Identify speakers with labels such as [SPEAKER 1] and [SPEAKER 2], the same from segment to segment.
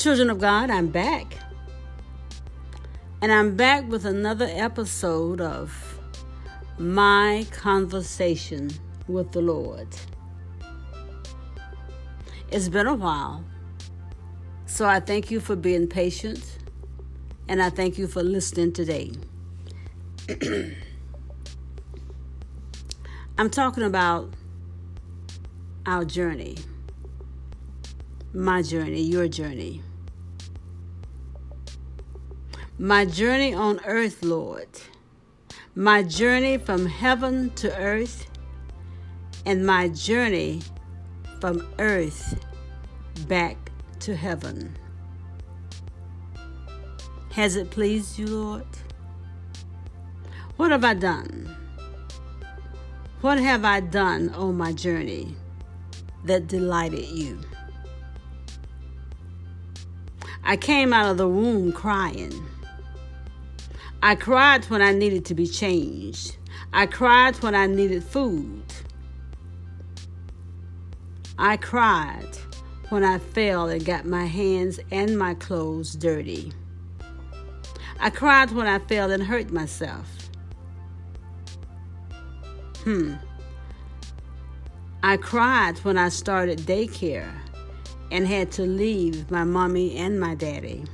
[SPEAKER 1] Children of God, I'm back. And I'm back with another episode of My Conversation with the Lord. It's been a while, so I thank you for being patient and I thank you for listening today. I'm talking about our journey, my journey, your journey. My journey on earth, Lord. My journey from heaven to earth, and my journey from earth back to heaven. Has it pleased you, Lord? What have I done? What have I done on my journey that delighted you? I came out of the womb crying. I cried when I needed to be changed. I cried when I needed food. I cried when I fell and got my hands and my clothes dirty. I cried when I fell and hurt myself. Hmm. I cried when I started daycare and had to leave my mommy and my daddy.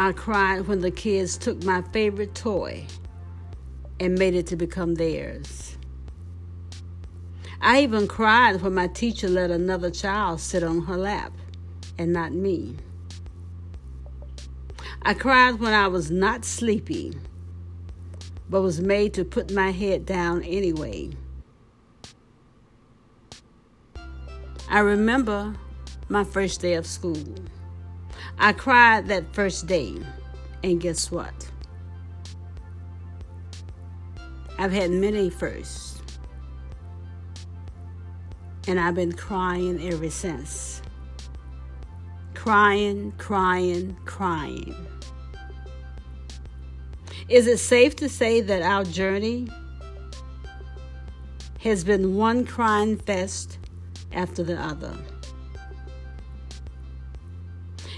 [SPEAKER 1] I cried when the kids took my favorite toy and made it to become theirs. I even cried when my teacher let another child sit on her lap and not me. I cried when I was not sleepy, but was made to put my head down anyway. I remember my first day of school. I cried that first day, and guess what? I've had many firsts, and I've been crying ever since. Crying, crying, crying. Is it safe to say that our journey has been one crying fest after the other?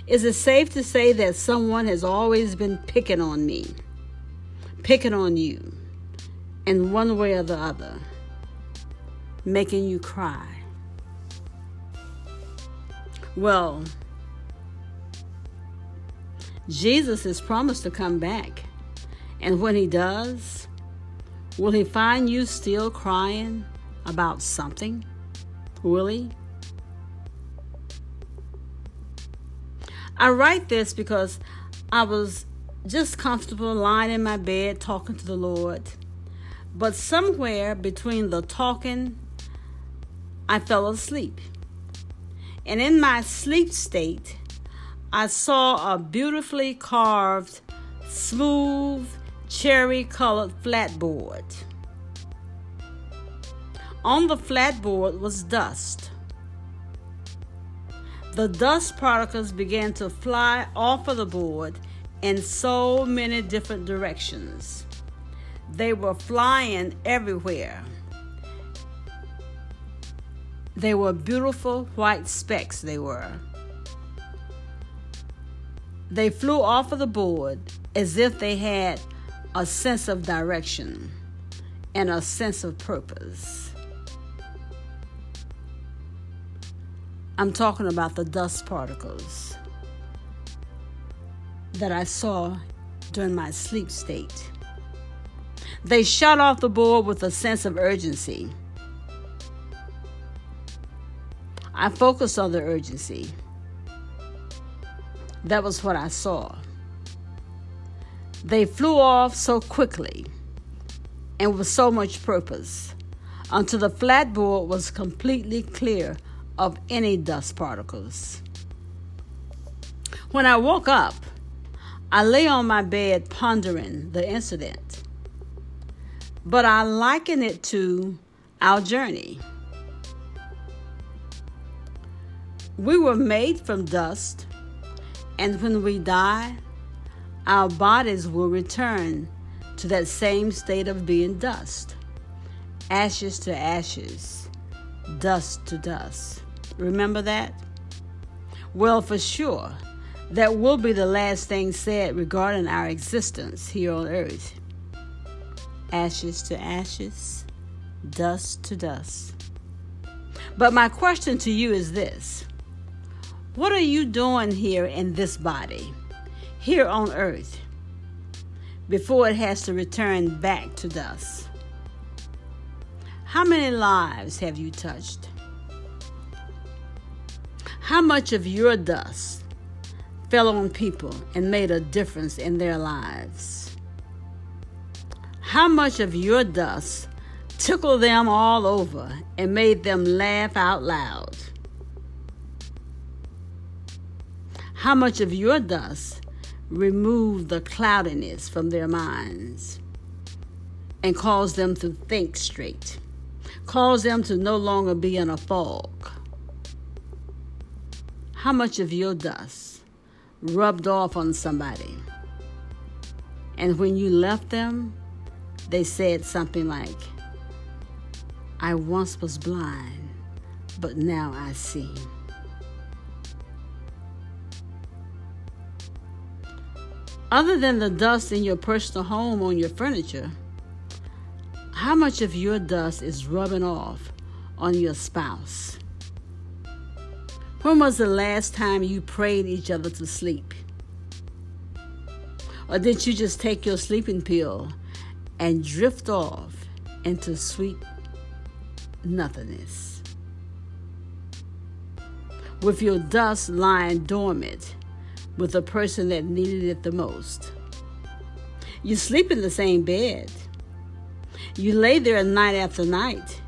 [SPEAKER 1] Is it safe to say that someone has always been picking on me, picking on you, in one way or the other, making you cry? Well, Jesus has promised to come back. And when he does, will he find you still crying about something? Will he? I write this because I was just comfortable lying in my bed talking to the Lord. But somewhere between the talking, I fell asleep. And in my sleep state, I saw a beautifully carved, smooth, cherry colored flatboard. On the flatboard was dust. The dust particles began to fly off of the board in so many different directions. They were flying everywhere. They were beautiful white specks, they were. They flew off of the board as if they had a sense of direction and a sense of purpose. I'm talking about the dust particles that I saw during my sleep state. They shot off the board with a sense of urgency. I focused on the urgency. That was what I saw. They flew off so quickly and with so much purpose until the flat board was completely clear of any dust particles. When I woke up, I lay on my bed pondering the incident, but I liken it to our journey. We were made from dust, and when we die, our bodies will return to that same state of being dust ashes to ashes, dust to dust. Remember that? Well, for sure, that will be the last thing said regarding our existence here on earth. Ashes to ashes, dust to dust. But my question to you is this What are you doing here in this body, here on earth, before it has to return back to dust? How many lives have you touched? How much of your dust fell on people and made a difference in their lives? How much of your dust tickled them all over and made them laugh out loud? How much of your dust removed the cloudiness from their minds and caused them to think straight, caused them to no longer be in a fog? How much of your dust rubbed off on somebody? And when you left them, they said something like, I once was blind, but now I see. Other than the dust in your personal home on your furniture, how much of your dust is rubbing off on your spouse? When was the last time you prayed each other to sleep? Or did you just take your sleeping pill and drift off into sweet nothingness? With your dust lying dormant with the person that needed it the most. You sleep in the same bed. You lay there night after night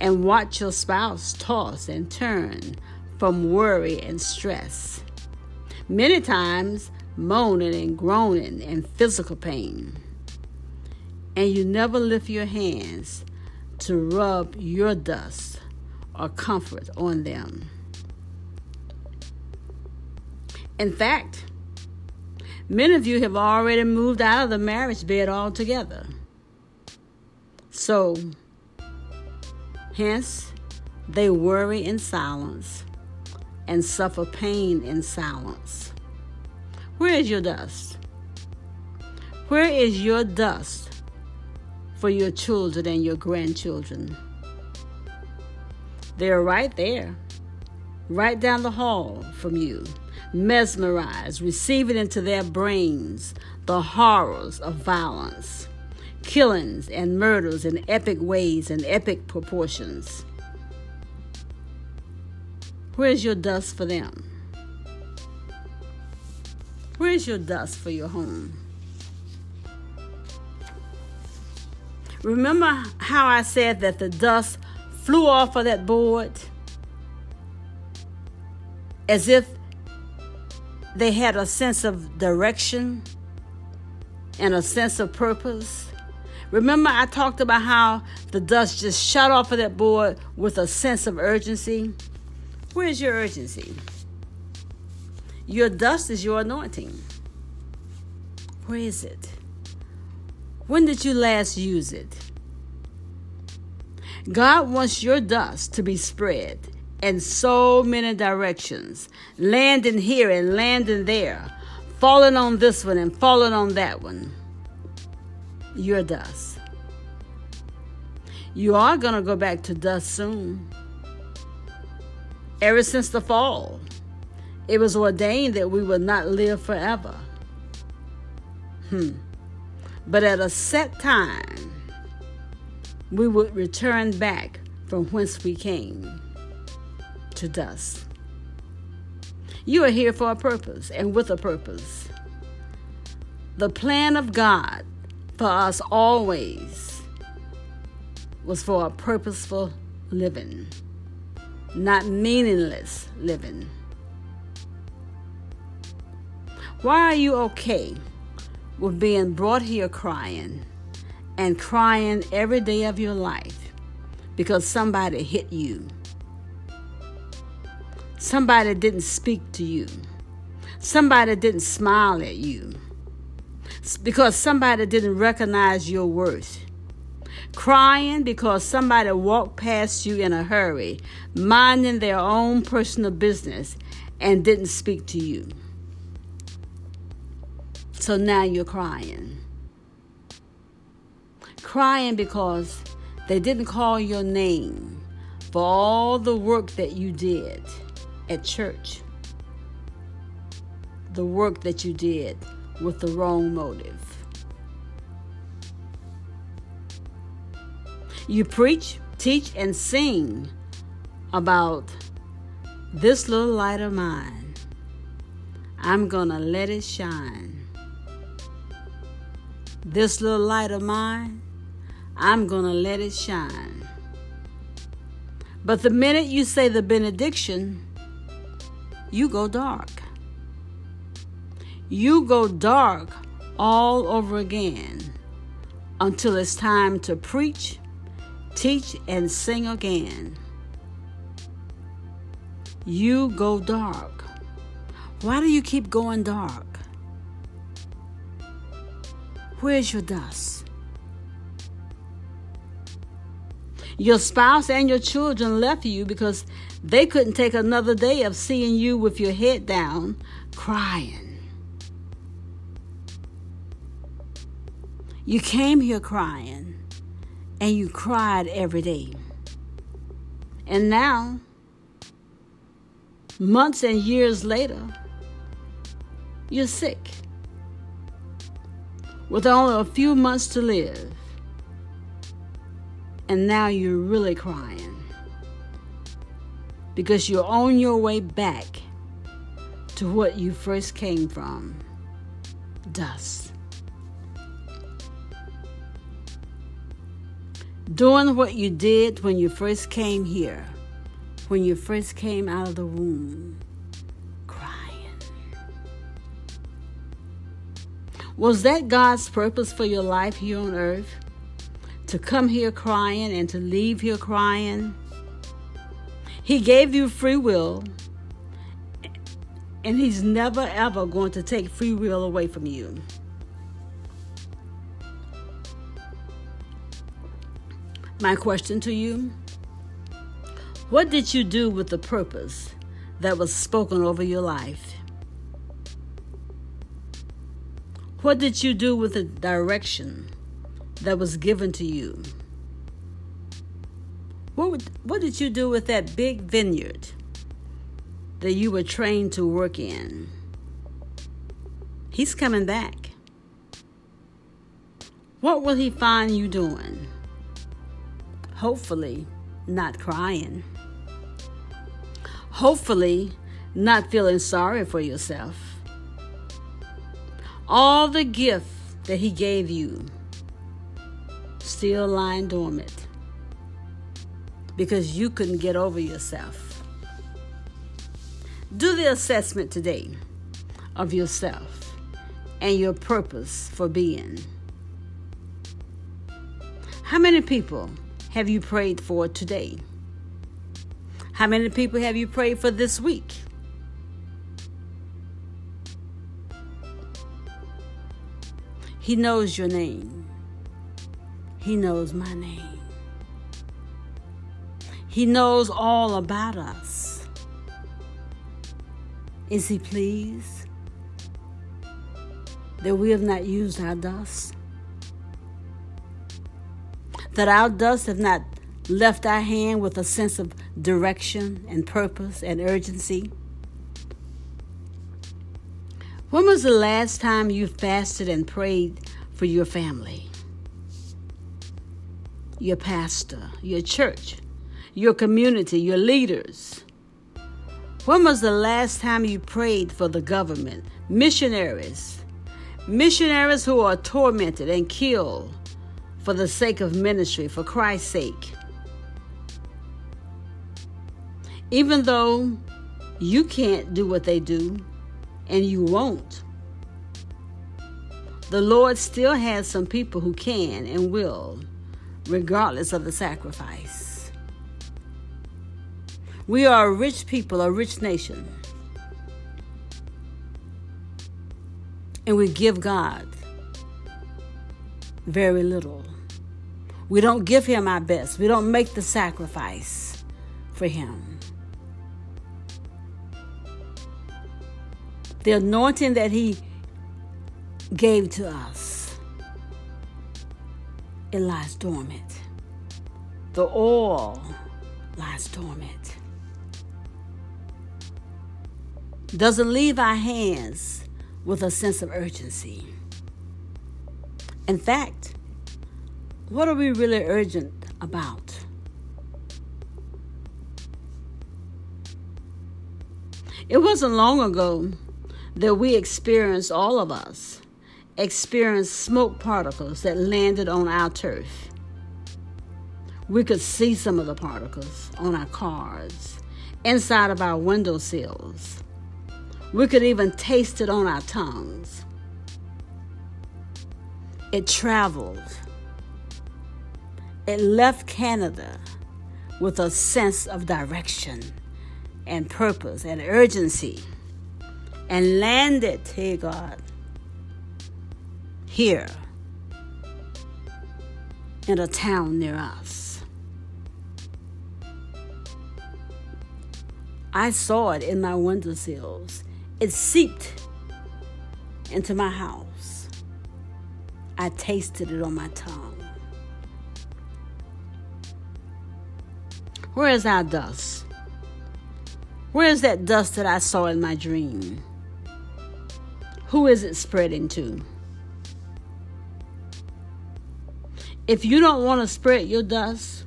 [SPEAKER 1] and watch your spouse toss and turn from worry and stress. Many times, moaning and groaning and physical pain. And you never lift your hands to rub your dust or comfort on them. In fact, many of you have already moved out of the marriage bed altogether. So, hence, they worry in silence and suffer pain in silence. Where is your dust? Where is your dust for your children and your grandchildren? They're right there, right down the hall from you, mesmerized, receiving into their brains the horrors of violence, killings and murders in epic ways and epic proportions. Where's your dust for them? Where's your dust for your home? Remember how I said that the dust flew off of that board? As if they had a sense of direction and a sense of purpose. Remember, I talked about how the dust just shot off of that board with a sense of urgency? Where's your urgency? Your dust is your anointing. Where is it? When did you last use it? God wants your dust to be spread in so many directions, landing here and landing there, falling on this one and falling on that one. Your dust. You are going to go back to dust soon ever since the fall. It was ordained that we would not live forever. Hmm. But at a set time, we would return back from whence we came to dust. You are here for a purpose and with a purpose. The plan of God for us always was for a purposeful living not meaningless living. Why are you okay with being brought here crying and crying every day of your life because somebody hit you? Somebody didn't speak to you. Somebody didn't smile at you. Because somebody didn't recognize your worth crying because somebody walked past you in a hurry, minding their own personal business, and didn't speak to you. So now you're crying. Crying because they didn't call your name for all the work that you did at church, the work that you did with the wrong motive. You preach, teach, and sing about this little light of mine. I'm going to let it shine. This little light of mine, I'm going to let it shine. But the minute you say the benediction, you go dark. You go dark all over again until it's time to preach, teach, and sing again. You go dark. Why do you keep going dark? Where's your dust? Your spouse and your children left you because they couldn't take another day of seeing you with your head down, crying. You came here crying, and you cried every day. And now, months and years later, you're sick with only a few months to live and now you're really crying because you're on your way back to what you first came from dust. Doing what you did when you first came here, when you first came out of the womb, crying. Was that God's purpose for your life here on earth? to come here crying and to leave here crying. He gave you free will, and He's never ever going to take free will away from you. My question to you What did you do with the purpose that was spoken over your life? What did you do with the direction that was given to you? What, would, what did you do with that big vineyard that you were trained to work in? He's coming back. What will he find you doing? Hopefully, not crying. Hopefully, not feeling sorry for yourself. All the gift that he gave you still lying dormant because you couldn't get over yourself. Do the assessment today of yourself and your purpose for being. How many people have you prayed for today? How many people have you prayed for this week? He knows your name. He knows my name. He knows all about us. Is He pleased that we have not used our dust? That our dust have not left our hand with a sense of direction and purpose and urgency? When was the last time you fasted and prayed for your family? your pastor, your church, your community, your leaders. When was the last time you prayed for the government, missionaries, missionaries who are tormented and killed for the sake of ministry, for Christ's sake? Even though you can't do what they do, and you won't, the Lord still has some people who can and will regardless of the sacrifice. We are a rich people, a rich nation. And we give God very little. We don't give Him our best. We don't make the sacrifice for Him. The anointing that He gave to us, it lies dormant. The oil lies dormant. Doesn't leave our hands with a sense of urgency. In fact, what are we really urgent about? It wasn't long ago that we experienced, all of us, experienced smoke particles that landed on our turf. We could see some of the particles on our cars, inside of our windowsills. We could even taste it on our tongues. It traveled. It left Canada with a sense of direction and purpose and urgency and landed, hey God, here in a town near us. I saw it in my windowsills. It seeped into my house. I tasted it on my tongue. Where is our dust? Where is that dust that I saw in my dream? Who is it spreading to? If you don't want to spread your dust,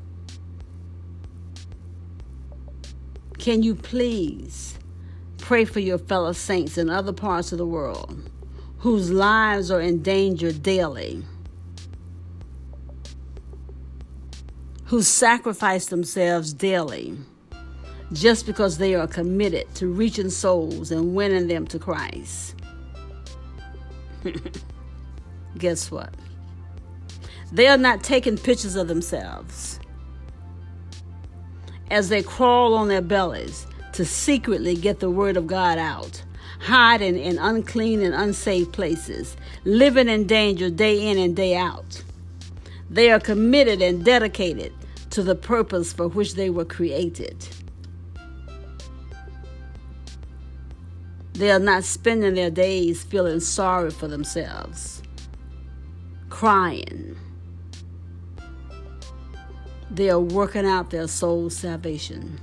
[SPEAKER 1] can you please pray for your fellow saints in other parts of the world whose lives are in danger daily? Who sacrifice themselves daily? just because they are committed to reaching souls and winning them to Christ. Guess what? They are not taking pictures of themselves as they crawl on their bellies to secretly get the word of God out, hiding in unclean and unsafe places, living in danger day in and day out. They are committed and dedicated to the purpose for which they were created. They are not spending their days feeling sorry for themselves, crying. They are working out their soul's salvation.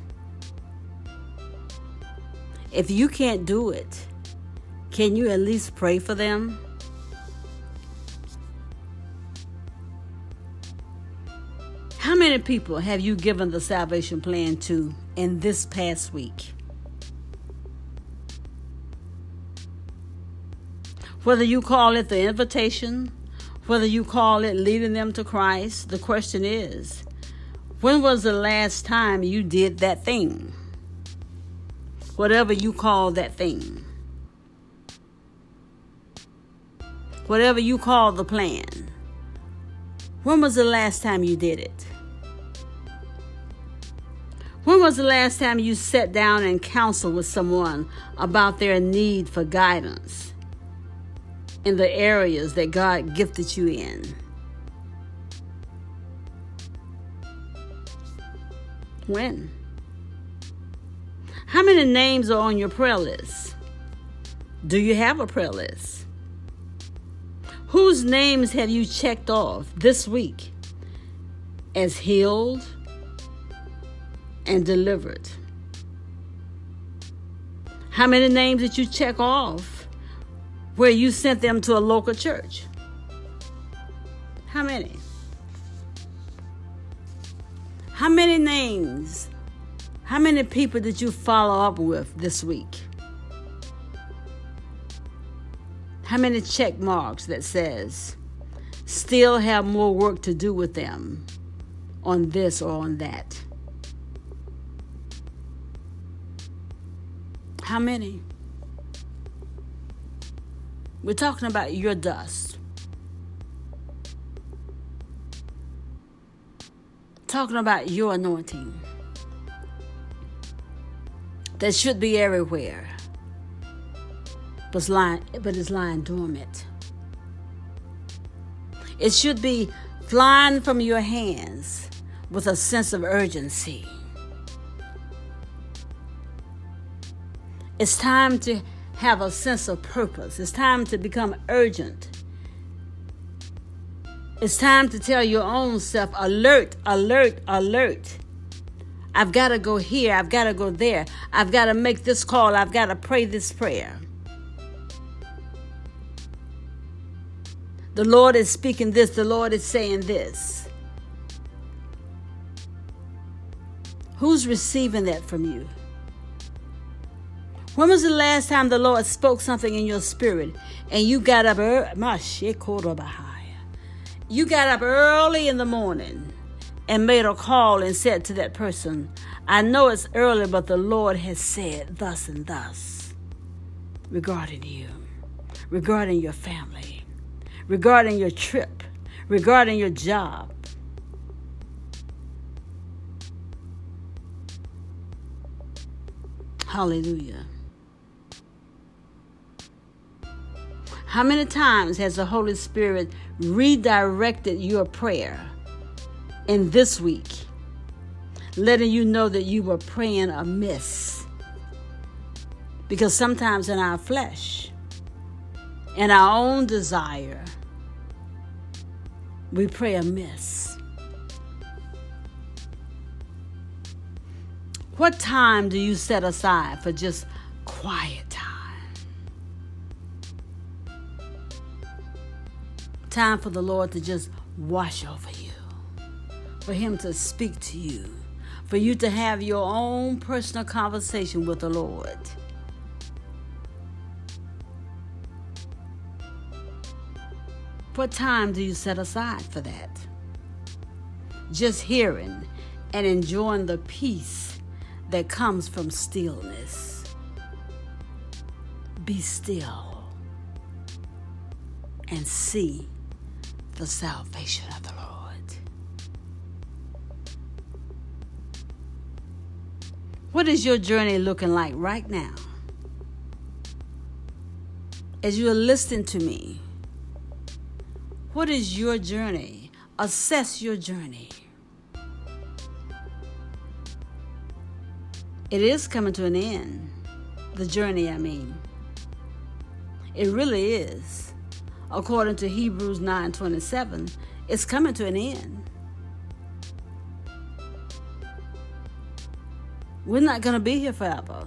[SPEAKER 1] If you can't do it, can you at least pray for them? Many people have you given the salvation plan to in this past week? Whether you call it the invitation, whether you call it leading them to Christ, the question is when was the last time you did that thing? Whatever you call that thing. Whatever you call the plan. When was the last time you did it? When was the last time you sat down and counseled with someone about their need for guidance? in the areas that God gifted you in. When? How many names are on your prayer list? Do you have a prayer list? Whose names have you checked off this week as healed and delivered? How many names did you check off where you sent them to a local church? How many? How many names? How many people did you follow up with this week? How many check marks that says still have more work to do with them on this or on that? How many? We're talking about your dust. Talking about your anointing that should be everywhere, but it's lying, but it's lying dormant. It should be flying from your hands with a sense of urgency. It's time to have a sense of purpose. It's time to become urgent. It's time to tell your own self alert, alert, alert. I've got to go here. I've got to go there. I've got to make this call. I've got to pray this prayer. The Lord is speaking this. The Lord is saying this. Who's receiving that from you? When was the last time the Lord spoke something in your spirit and you got up early? You got up early in the morning and made a call and said to that person, I know it's early, but the Lord has said thus and thus regarding you, regarding your family, regarding your trip, regarding your job. Hallelujah. How many times has the Holy Spirit redirected your prayer in this week, letting you know that you were praying amiss? Because sometimes in our flesh, in our own desire, we pray amiss. What time do you set aside for just quiet time? For the Lord to just wash over you, for Him to speak to you, for you to have your own personal conversation with the Lord. What time do you set aside for that? Just hearing and enjoying the peace that comes from stillness. Be still and see the salvation of the Lord. What is your journey looking like right now? As you are listening to me, what is your journey? Assess your journey. It is coming to an end. The journey, I mean. It really is according to Hebrews 9:27, it's coming to an end. We're not going to be here forever.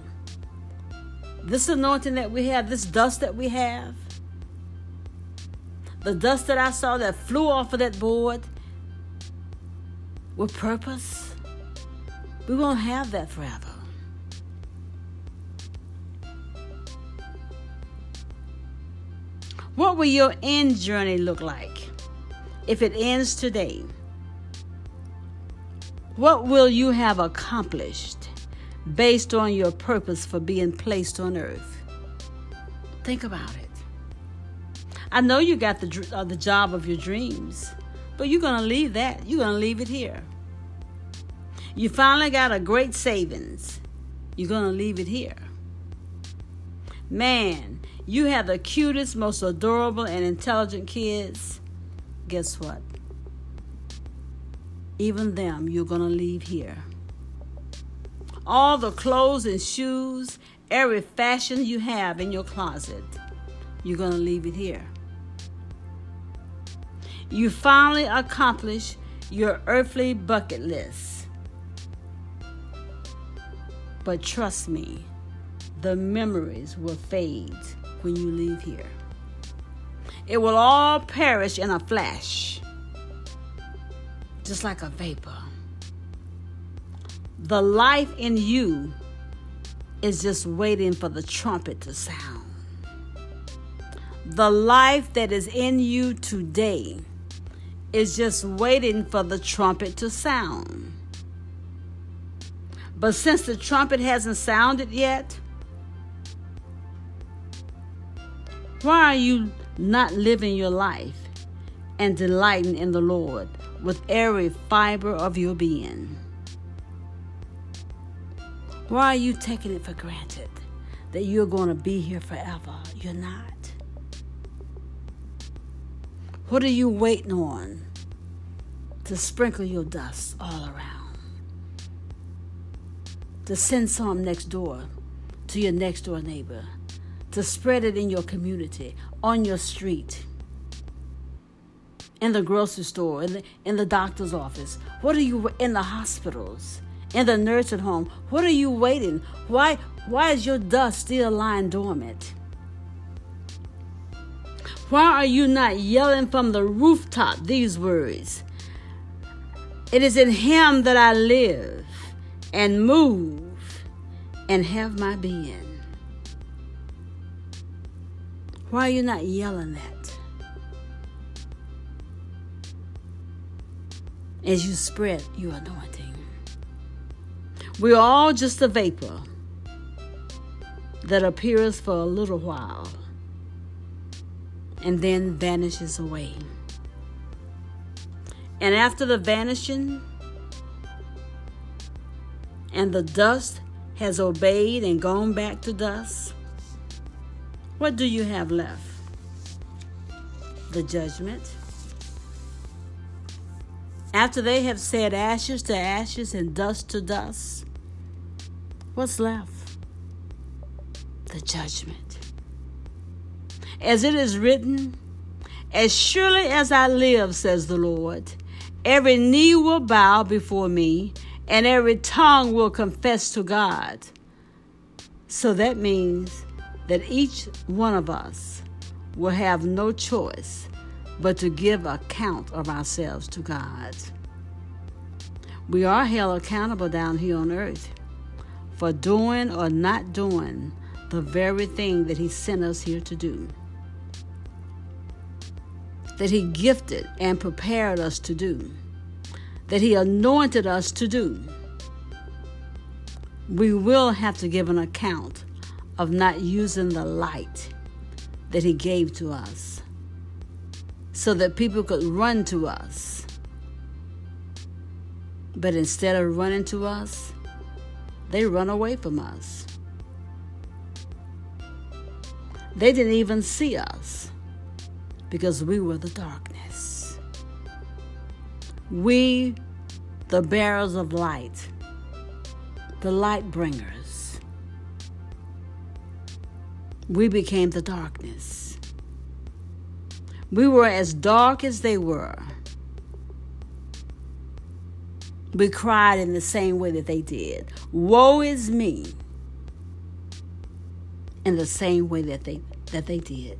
[SPEAKER 1] This anointing that we have, this dust that we have, the dust that I saw that flew off of that board with purpose, we won't have that forever. What will your end journey look like if it ends today? What will you have accomplished based on your purpose for being placed on earth? Think about it. I know you got the uh, the job of your dreams, but you're going to leave that. You're going to leave it here. You finally got a great savings. You're going to leave it here. Man, you have the cutest, most adorable, and intelligent kids. Guess what? Even them, you're going to leave here. All the clothes and shoes, every fashion you have in your closet, you're going to leave it here. You finally accomplish your earthly bucket list. But trust me, the memories will fade when you leave here. It will all perish in a flash, just like a vapor. The life in you is just waiting for the trumpet to sound. The life that is in you today is just waiting for the trumpet to sound. But since the trumpet hasn't sounded yet, Why are you not living your life and delighting in the Lord with every fiber of your being? Why are you taking it for granted that you're going to be here forever? You're not. What are you waiting on to sprinkle your dust all around? To send some next door to your next door neighbor to spread it in your community, on your street, in the grocery store, in the, in the doctor's office? What are you in the hospitals, in the nursing home? What are you waiting? Why why is your dust still lying dormant? Why are you not yelling from the rooftop these words? It is in Him that I live and move and have my being. Why are you not yelling that? As you spread your anointing. We're all just a vapor that appears for a little while and then vanishes away. And after the vanishing, and the dust has obeyed and gone back to dust, what do you have left? The judgment. After they have said ashes to ashes and dust to dust, what's left? The judgment as it is written, As surely as I live, says the Lord, every knee will bow before me, and every tongue will confess to God. So that means that each one of us will have no choice but to give account of ourselves to God. We are held accountable down here on earth for doing or not doing the very thing that He sent us here to do. That He gifted and prepared us to do, that He anointed us to do, we will have to give an account of not using the light that He gave to us so that people could run to us. But instead of running to us, they run away from us. They didn't even see us because we were the darkness. We, the bearers of light, the light bringers, we became the darkness. We were as dark as they were. We cried in the same way that they did. Woe is me. In the same way that they that they did.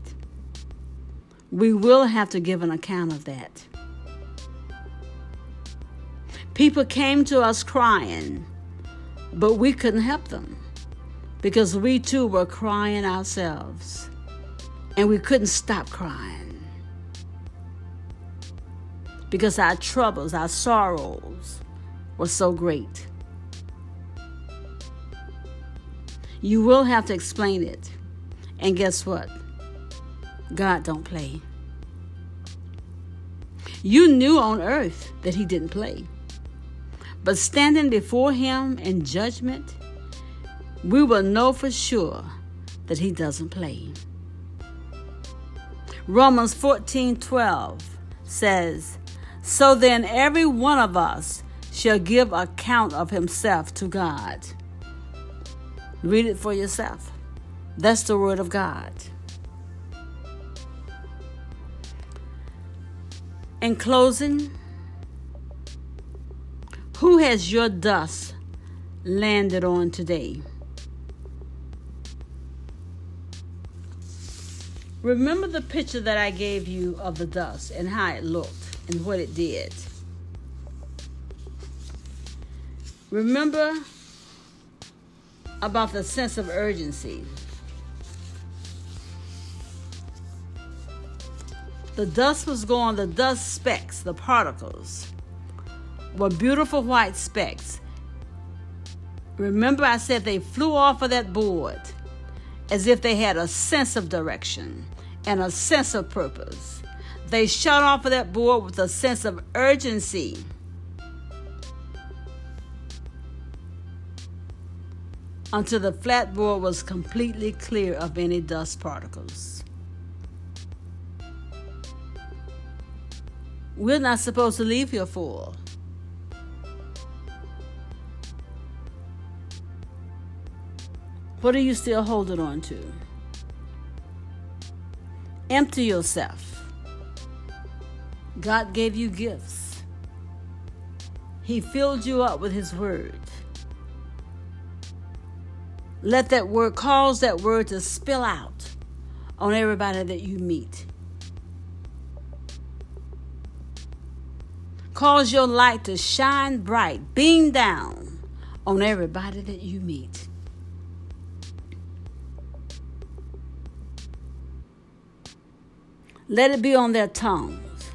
[SPEAKER 1] We will have to give an account of that. People came to us crying, but we couldn't help them because we too were crying ourselves and we couldn't stop crying because our troubles, our sorrows were so great. You will have to explain it. And guess what? God don't play. You knew on earth that he didn't play. But standing before him in judgment, we will know for sure that he doesn't play. Romans 14 12 says, So then every one of us shall give account of himself to God. Read it for yourself. That's the word of God. In closing, who has your dust landed on today? Remember the picture that I gave you of the dust and how it looked and what it did. Remember about the sense of urgency. The dust was gone, the dust specks, the particles, were beautiful white specks. Remember, I said they flew off of that board as if they had a sense of direction and a sense of purpose. They shot off of that board with a sense of urgency. Until the flat board was completely clear of any dust particles. We're not supposed to leave here full. What are you still holding on to? Empty yourself. God gave you gifts. He filled you up with His Word. Let that word, cause that word to spill out on everybody that you meet. Cause your light to shine bright, beam down on everybody that you meet. Let it be on their tongues.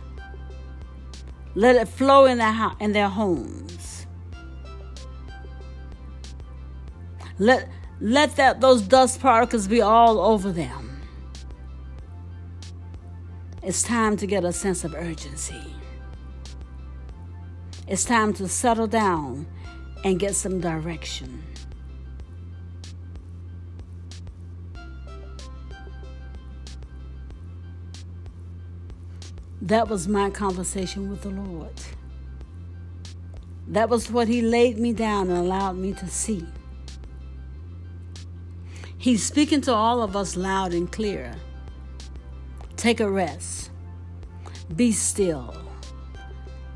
[SPEAKER 1] Let it flow in their, in their homes. Let, let that, those dust particles be all over them. It's time to get a sense of urgency. It's time to settle down and get some direction. That was my conversation with the Lord. That was what He laid me down and allowed me to see. He's speaking to all of us loud and clear. Take a rest. Be still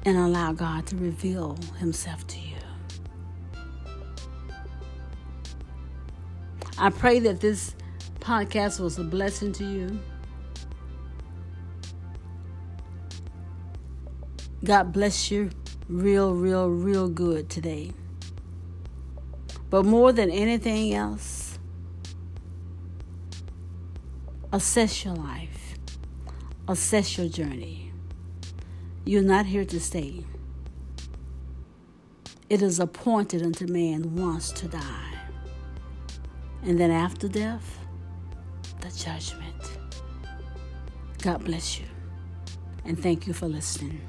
[SPEAKER 1] and allow God to reveal Himself to you. I pray that this podcast was a blessing to you. God bless you real, real, real good today. But more than anything else, assess your life, assess your journey. You're not here to stay. It is appointed unto man once to die. And then after death, the judgment. God bless you. And thank you for listening.